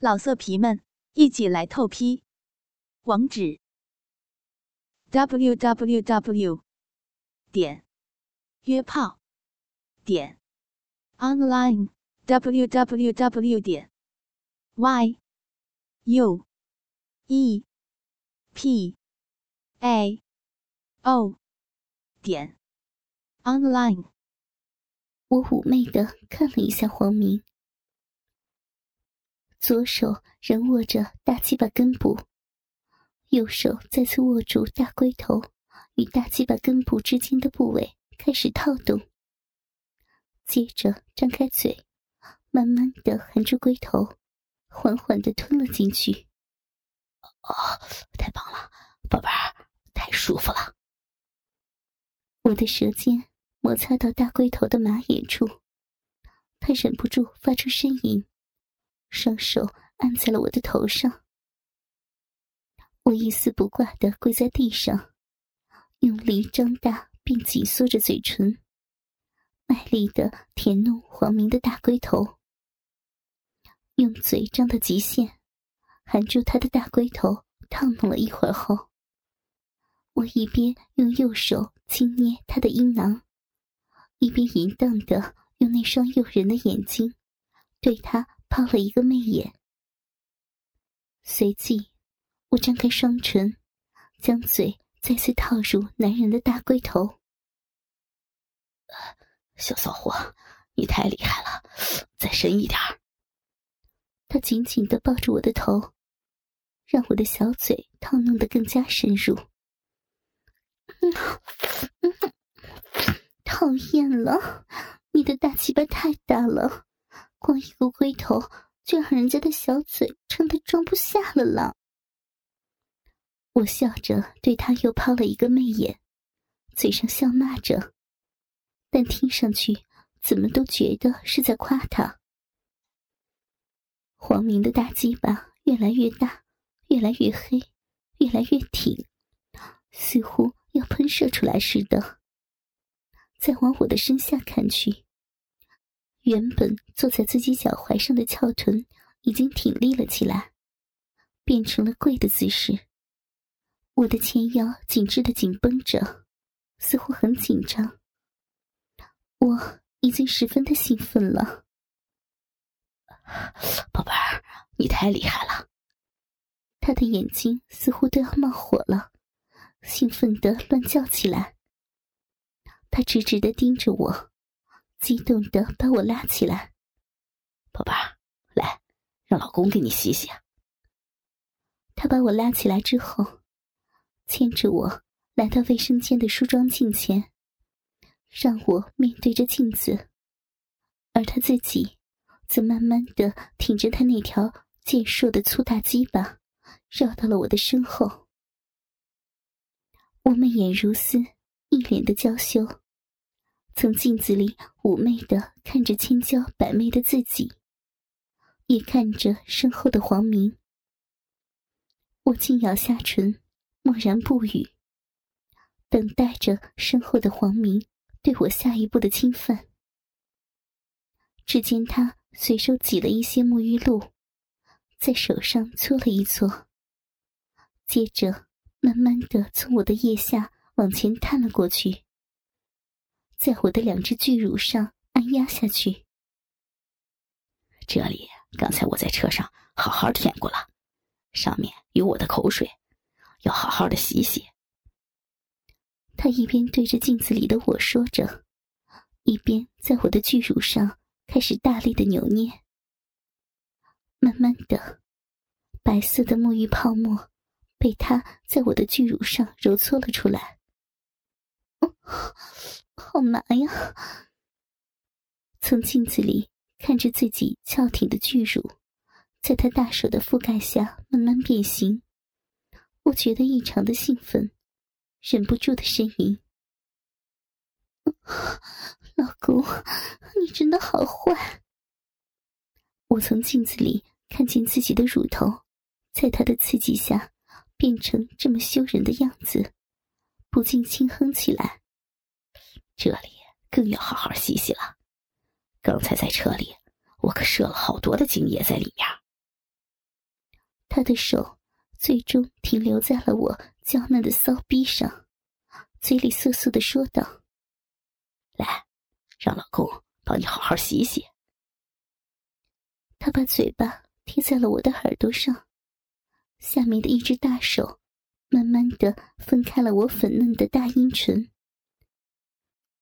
老色皮们，一起来透批！网址：w w w 点约炮点 online w w w 点 y u e p a o 点 online。我妩媚的看了一下黄明。左手仍握着大鸡巴根部，右手再次握住大龟头与大鸡巴根部之间的部位，开始套动。接着张开嘴，慢慢的含住龟头，缓缓的吞了进去。哦，太棒了，宝贝儿，太舒服了。我的舌尖摩擦到大龟头的马眼处，他忍不住发出呻吟。双手按在了我的头上，我一丝不挂的跪在地上，用力张大并紧缩着嘴唇，卖力的舔弄黄明的大龟头。用嘴张到极限，含住他的大龟头，烫弄了一会儿后，我一边用右手轻捏他的阴囊，一边淫荡的用那双诱人的眼睛对他。抛了一个媚眼，随即我张开双唇，将嘴再次套入男人的大龟头。小骚货，你太厉害了，再深一点。他紧紧的抱住我的头，让我的小嘴套弄得更加深入。讨厌了，你的大鸡巴太大了。光一个龟头就让人家的小嘴撑得装不下了啦！我笑着对他又抛了一个媚眼，嘴上笑骂着，但听上去怎么都觉得是在夸他。黄明的大鸡巴越来越大，越来越黑，越来越挺，似乎要喷射出来似的。再往我的身下看去。原本坐在自己脚踝上的翘臀已经挺立了起来，变成了跪的姿势。我的前腰紧致的紧绷着，似乎很紧张。我已经十分的兴奋了，宝贝儿，你太厉害了！他的眼睛似乎都要冒火了，兴奋的乱叫起来。他直直的盯着我。激动的把我拉起来，宝贝儿，来，让老公给你洗洗。他把我拉起来之后，牵着我来到卫生间的梳妆镜前，让我面对着镜子，而他自己则慢慢的挺着他那条健硕的粗大鸡巴，绕到了我的身后。我媚眼如丝，一脸的娇羞。从镜子里妩媚的看着千娇百媚的自己，也看着身后的黄明。我轻咬下唇，默然不语，等待着身后的黄明对我下一步的侵犯。只见他随手挤了一些沐浴露，在手上搓了一搓，接着慢慢的从我的腋下往前探了过去。在我的两只巨乳上按压下去。这里刚才我在车上好好舔过了，上面有我的口水，要好好的洗洗。他一边对着镜子里的我说着，一边在我的巨乳上开始大力的扭捏。慢慢的，白色的沐浴泡沫被他在我的巨乳上揉搓了出来。好难呀！从镜子里看着自己翘挺的巨乳，在他大手的覆盖下慢慢变形，我觉得异常的兴奋，忍不住的呻吟：“ 老公，你真的好坏！”我从镜子里看见自己的乳头，在他的刺激下变成这么羞人的样子，不禁轻哼起来。这里更要好好洗洗了。刚才在车里，我可射了好多的精液在里面。他的手最终停留在了我娇嫩的骚逼上，嘴里瑟瑟的说道：“来，让老公帮你好好洗洗。”他把嘴巴贴在了我的耳朵上，下面的一只大手慢慢的分开了我粉嫩的大阴唇，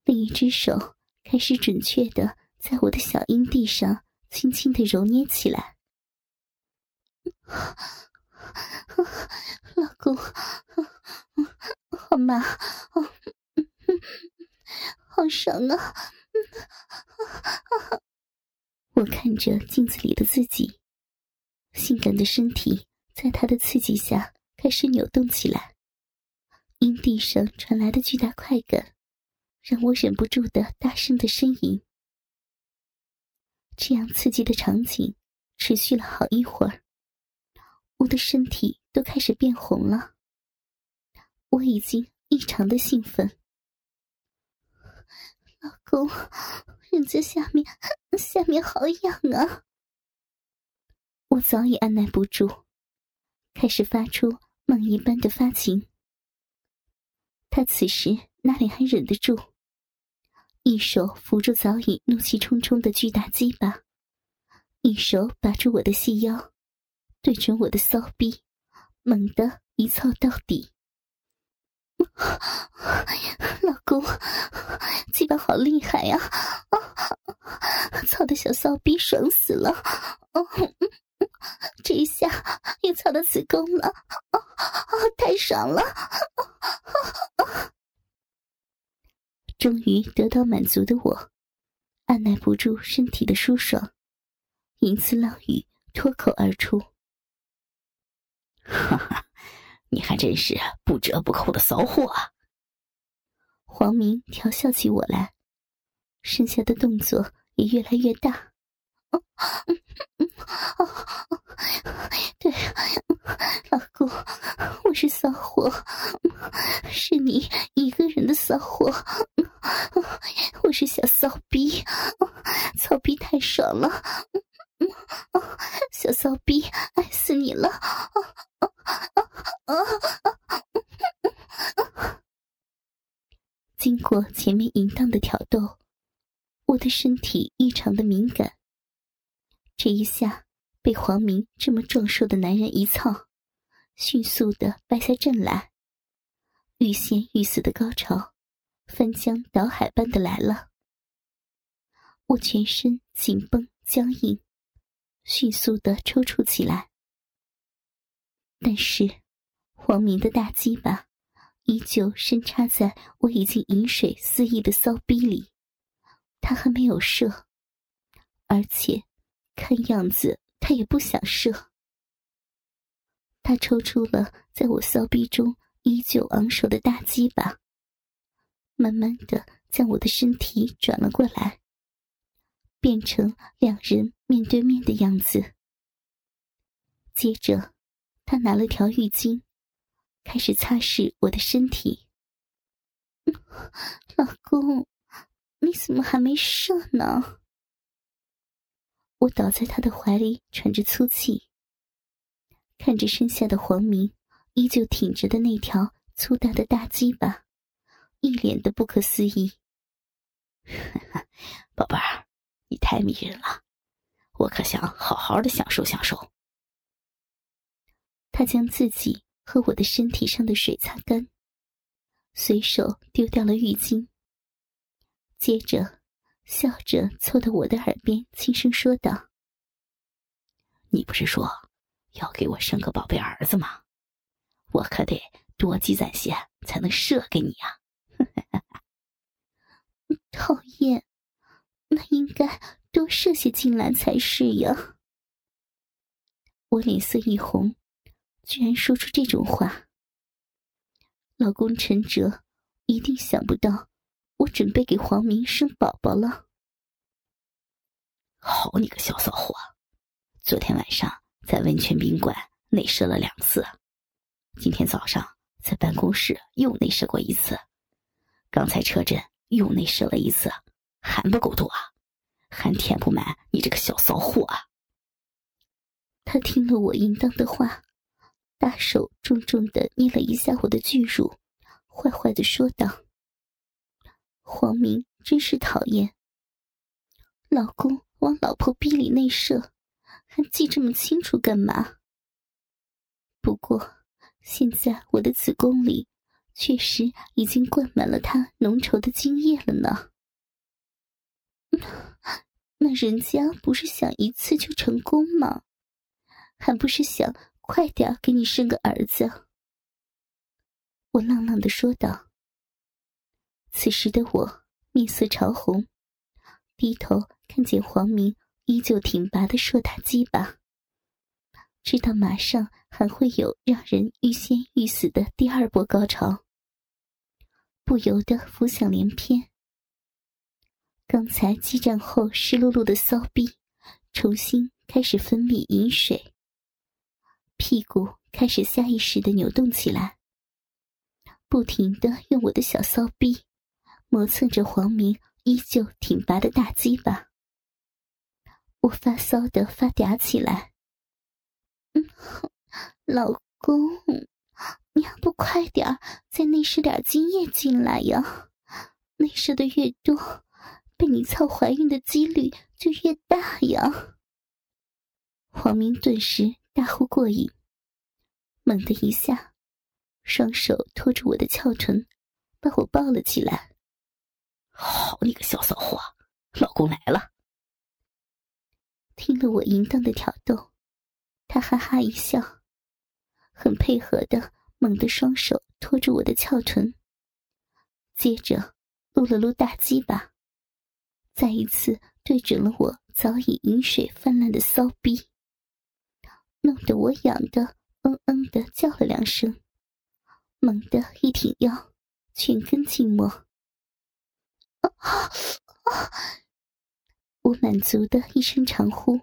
另一只手开始准确的在我的小阴蒂上轻轻的揉捏起来。老公，好麻，好爽啊！我看着镜子里的自己，性感的身体在他的刺激下开始扭动起来，阴蒂上传来的巨大快感，让我忍不住的大声的呻吟。这样刺激的场景持续了好一会儿，我的身体都开始变红了，我已经异常的兴奋。老公，人家下面下面好痒啊！我早已按耐不住，开始发出梦一般的发情。他此时哪里还忍得住？一手扶住早已怒气冲冲的巨大鸡巴，一手把住我的细腰，对准我的骚逼，猛地一操到底。老公，鸡巴好厉害呀！操的小骚逼爽死了！这一下又操到子宫了，太爽了！终于得到满足的我，按耐不住身体的舒爽，银丝浪语脱口而出：“哈哈。”你还真是不折不扣的骚货啊！黄明调笑起我来，剩下的动作也越来越大。对，老公，我是骚货，是你一个人的骚货。我是小骚逼，骚逼太爽了，小骚逼爱死你了。经过前面淫荡的挑逗，我的身体异常的敏感。这一下被黄明这么壮硕的男人一操，迅速的败下阵来，欲仙欲死的高潮，翻江倒海般的来了。我全身紧绷僵硬，迅速的抽搐起来。但是，黄明的大鸡巴依旧深插在我已经饮水肆意的骚逼里，他还没有射，而且看样子他也不想射。他抽出了在我骚逼中依旧昂首的大鸡巴，慢慢的将我的身体转了过来，变成两人面对面的样子。接着。他拿了条浴巾，开始擦拭我的身体。老公，你怎么还没射呢？我倒在他的怀里喘着粗气，看着身下的黄明依旧挺着的那条粗大的大鸡巴，一脸的不可思议。宝贝儿，你太迷人了，我可想好好的享受享受。他将自己和我的身体上的水擦干，随手丢掉了浴巾。接着，笑着凑到我的耳边轻声说道：“你不是说要给我生个宝贝儿子吗？我可得多积攒些才能射给你呀！”讨厌，那应该多射些进来才是呀。我脸色一红。居然说出这种话，老公陈哲一定想不到我准备给黄明生宝宝了。好你个小骚货！昨天晚上在温泉宾馆内射了两次，今天早上在办公室又内射过一次，刚才车震又内射了一次，还不够多啊？还填不满你这个小骚货啊！他听了我淫荡的话，大手重重的捏了一下我的巨乳，坏坏的说道：“黄明真是讨厌，老公往老婆逼里内射，还记这么清楚干嘛？不过现在我的子宫里确实已经灌满了他浓稠的精液了呢。那人家不是想一次就成功吗？”还不是想快点给你生个儿子？我浪浪的说道。此时的我面色潮红，低头看见黄明依旧挺拔的硕大鸡巴，知道马上还会有让人欲仙欲死的第二波高潮，不由得浮想联翩。刚才激战后湿漉漉的骚逼，重新开始分泌饮水。屁股开始下意识的扭动起来，不停的用我的小骚逼磨蹭着黄明依旧挺拔的大鸡巴。我发骚的发嗲起来：“嗯，老公，你要不快点再内射点精液进来呀？内射的越多，被你操怀孕的几率就越大呀！”黄明顿时。大呼过瘾，猛的一下，双手托住我的翘臀，把我抱了起来。好你个小骚货，老公来了！听了我淫荡的挑逗，他哈哈一笑，很配合的猛地双手托住我的翘臀，接着撸了撸大鸡巴，再一次对准了我早已饮水泛滥的骚逼。弄得我痒的嗯嗯的叫了两声，猛地一挺腰，全根静默。啊啊！我满足的一声长呼，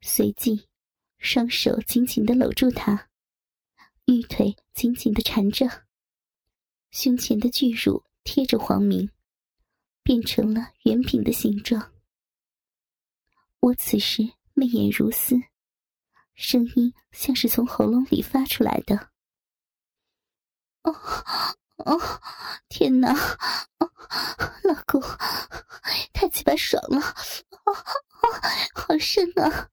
随即双手紧紧的搂住他，玉腿紧紧的缠着，胸前的巨乳贴着黄明，变成了圆饼的形状。我此时媚眼如丝。声音像是从喉咙里发出来的。哦哦，天哪！哦，老公，太鸡巴爽了！哦哦，好深啊！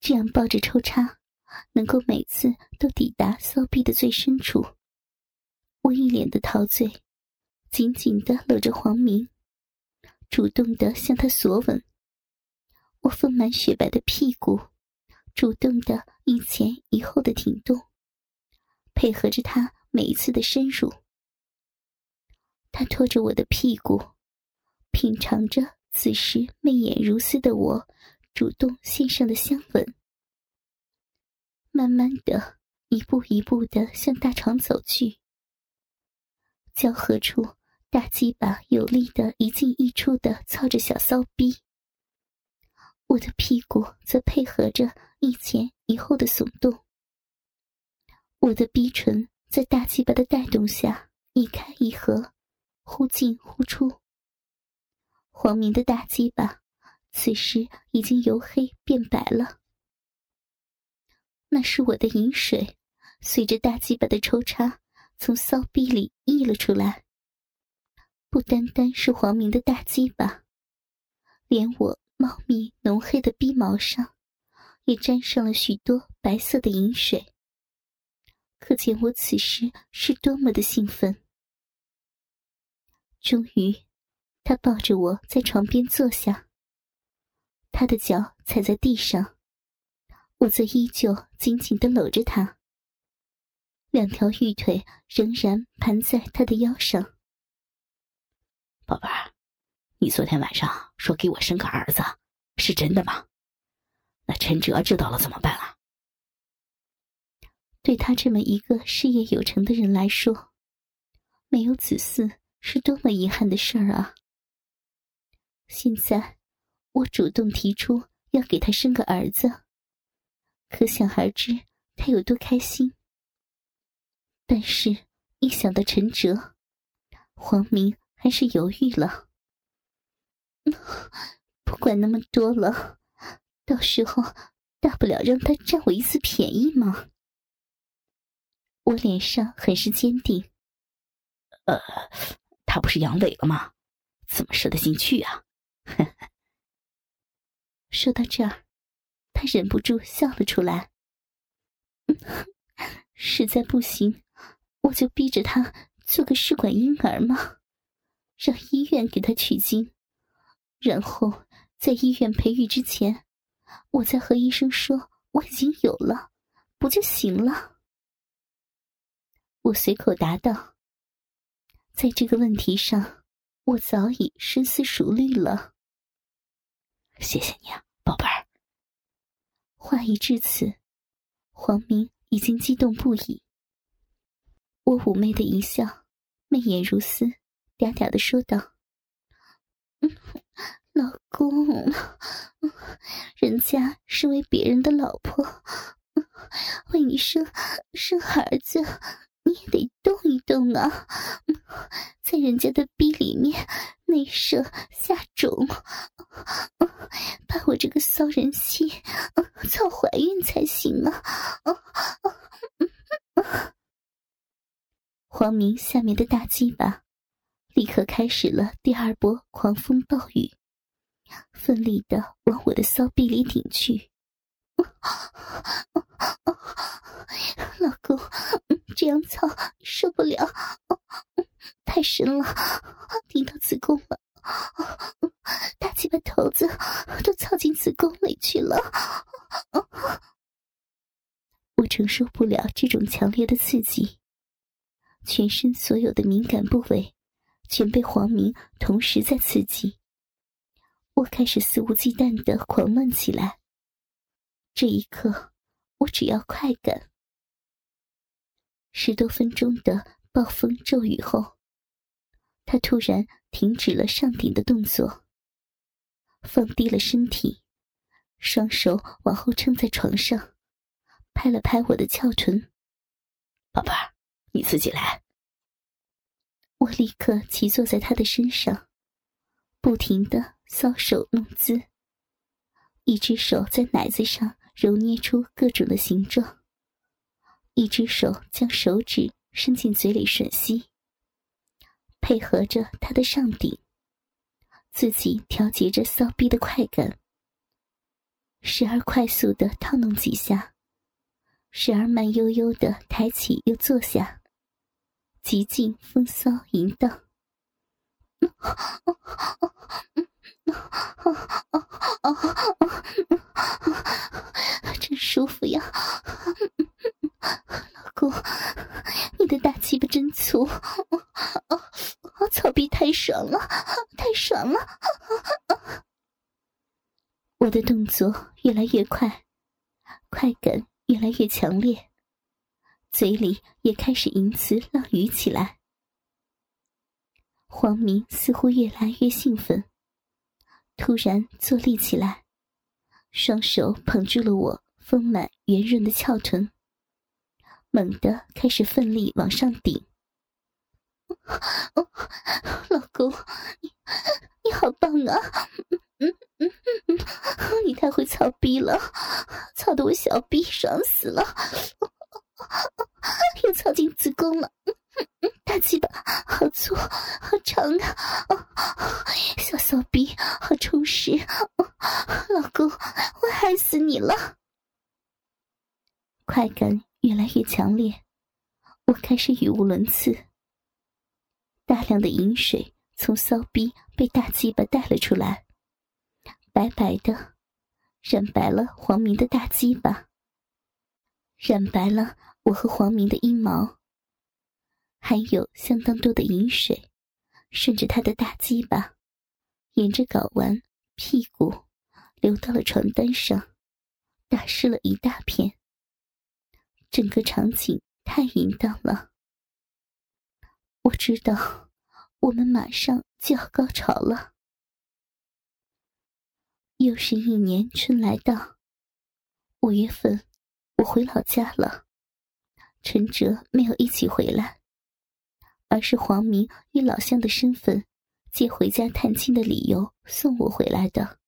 这样抱着抽插，能够每次都抵达骚逼的最深处。我一脸的陶醉，紧紧的搂着黄明，主动的向他索吻。我丰满雪白的屁股。主动的一前一后的挺动，配合着他每一次的深入。他拖着我的屁股，品尝着此时媚眼如丝的我主动献上的香吻。慢慢的，一步一步的向大床走去。交合处，大鸡巴有力的一进一出的操着小骚逼。我的屁股则配合着一前一后的耸动，我的逼唇在大鸡巴的带动下一开一合，忽进忽出。黄明的大鸡巴此时已经由黑变白了，那是我的饮水，随着大鸡巴的抽插从骚逼里溢了出来。不单单是黄明的大鸡巴，连我。茂密浓黑的逼毛上，也沾上了许多白色的饮水。可见我此时是多么的兴奋。终于，他抱着我在床边坐下，他的脚踩在地上，我则依旧紧紧的搂着他，两条玉腿仍然盘在他的腰上。宝贝儿。你昨天晚上说给我生个儿子，是真的吗？那陈哲知道了怎么办啊？对他这么一个事业有成的人来说，没有子嗣是多么遗憾的事儿啊！现在我主动提出要给他生个儿子，可想而知他有多开心。但是，一想到陈哲，黄明还是犹豫了。不管那么多了，到时候大不了让他占我一次便宜嘛。我脸上很是坚定。呃，他不是阳痿了吗？怎么射得进去啊？说到这儿，他忍不住笑了出来。实在不行，我就逼着他做个试管婴儿嘛，让医院给他取精，然后在医院培育之前，我再和医生说我已经有了，不就行了？我随口答道：“在这个问题上，我早已深思熟虑了。”谢谢你啊，宝贝儿。话已至此，黄明已经激动不已。我妩媚的一笑，媚眼如丝，嗲嗲的说道：“老公，人家是为别人的老婆，为你生生孩子。”你也得动一动啊，在人家的逼里面内射下种，把我这个骚人妻操怀孕才行啊！黄明下面的大鸡巴立刻开始了第二波狂风暴雨，奋力的往我的骚逼里顶去。老公，这样操受不了，太深了，顶到子宫了，大鸡巴头子都操进子宫里去了，我承受不了这种强烈的刺激，全身所有的敏感部位全被黄明同时在刺激，我开始肆无忌惮的狂乱起来。这一刻，我只要快感。十多分钟的暴风骤雨后，他突然停止了上顶的动作，放低了身体，双手往后撑在床上，拍了拍我的翘臀：“宝贝儿，你自己来。”我立刻骑坐在他的身上，不停的搔首弄姿，一只手在奶子上。揉捏出各种的形状，一只手将手指伸进嘴里吮吸，配合着他的上顶，自己调节着骚逼的快感，时而快速的套弄几下，时而慢悠悠的抬起又坐下，极尽风骚淫荡。真舒服呀，老公，你的大鸡巴真粗，草逼太爽了，太爽了！我的动作越来越快，快感越来越强烈，嘴里也开始淫词浪语起来。黄明似乎越来越兴奋。突然坐立起来，双手捧住了我丰满圆润的翘臀，猛地开始奋力往上顶。老公，你你好棒啊！嗯嗯嗯，你太会操逼了，操的我小逼爽死了，又操进子宫了。大鸡巴好粗好长啊！小骚逼好充实，老公，我害死你了！快感越来越强烈，我开始语无伦次。大量的饮水从骚逼被大鸡巴带了出来，白白的，染白了黄明的大鸡巴，染白了我和黄明的阴毛。还有相当多的饮水，顺着他的大鸡巴，沿着睾丸、屁股，流到了床单上，打湿了一大片。整个场景太淫荡了。我知道，我们马上就要高潮了。又是一年春来到，五月份，我回老家了，陈哲没有一起回来。而是黄明以老乡的身份，借回家探亲的理由送我回来的。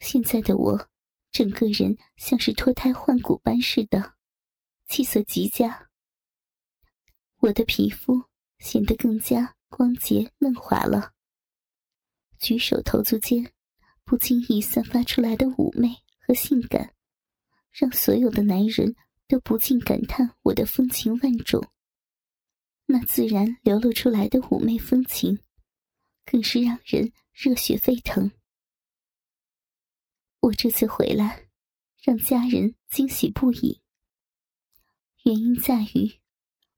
现在的我，整个人像是脱胎换骨般似的，气色极佳。我的皮肤显得更加光洁嫩滑了。举手投足间，不经意散发出来的妩媚和性感，让所有的男人都不禁感叹我的风情万种。那自然流露出来的妩媚风情，更是让人热血沸腾。我这次回来，让家人惊喜不已。原因在于，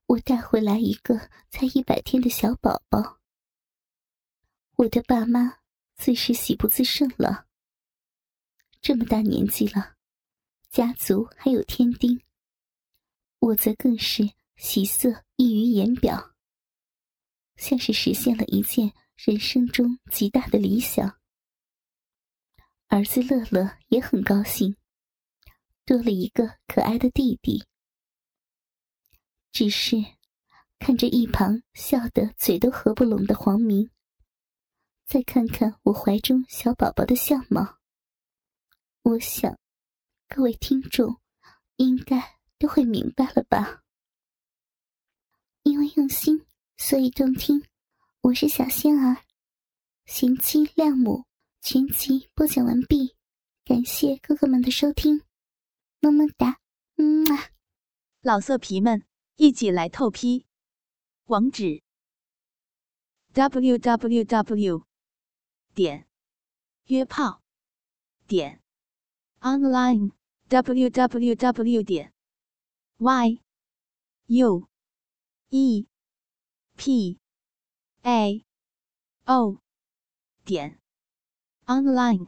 我带回来一个才一百天的小宝宝。我的爸妈自是喜不自胜了。这么大年纪了，家族还有添丁，我则更是喜色溢于言表，像是实现了一件人生中极大的理想。儿子乐乐也很高兴，多了一个可爱的弟弟。只是看着一旁笑得嘴都合不拢的黄明，再看看我怀中小宝宝的相貌，我想，各位听众应该都会明白了吧？因为用心，所以动听。我是小仙儿，贤妻良母。全集播讲完毕，感谢哥哥们的收听，么么哒，嗯啊，老色皮们一起来透批，网址：w w w 点约炮点 online w w w 点 y u e p a o 点。Online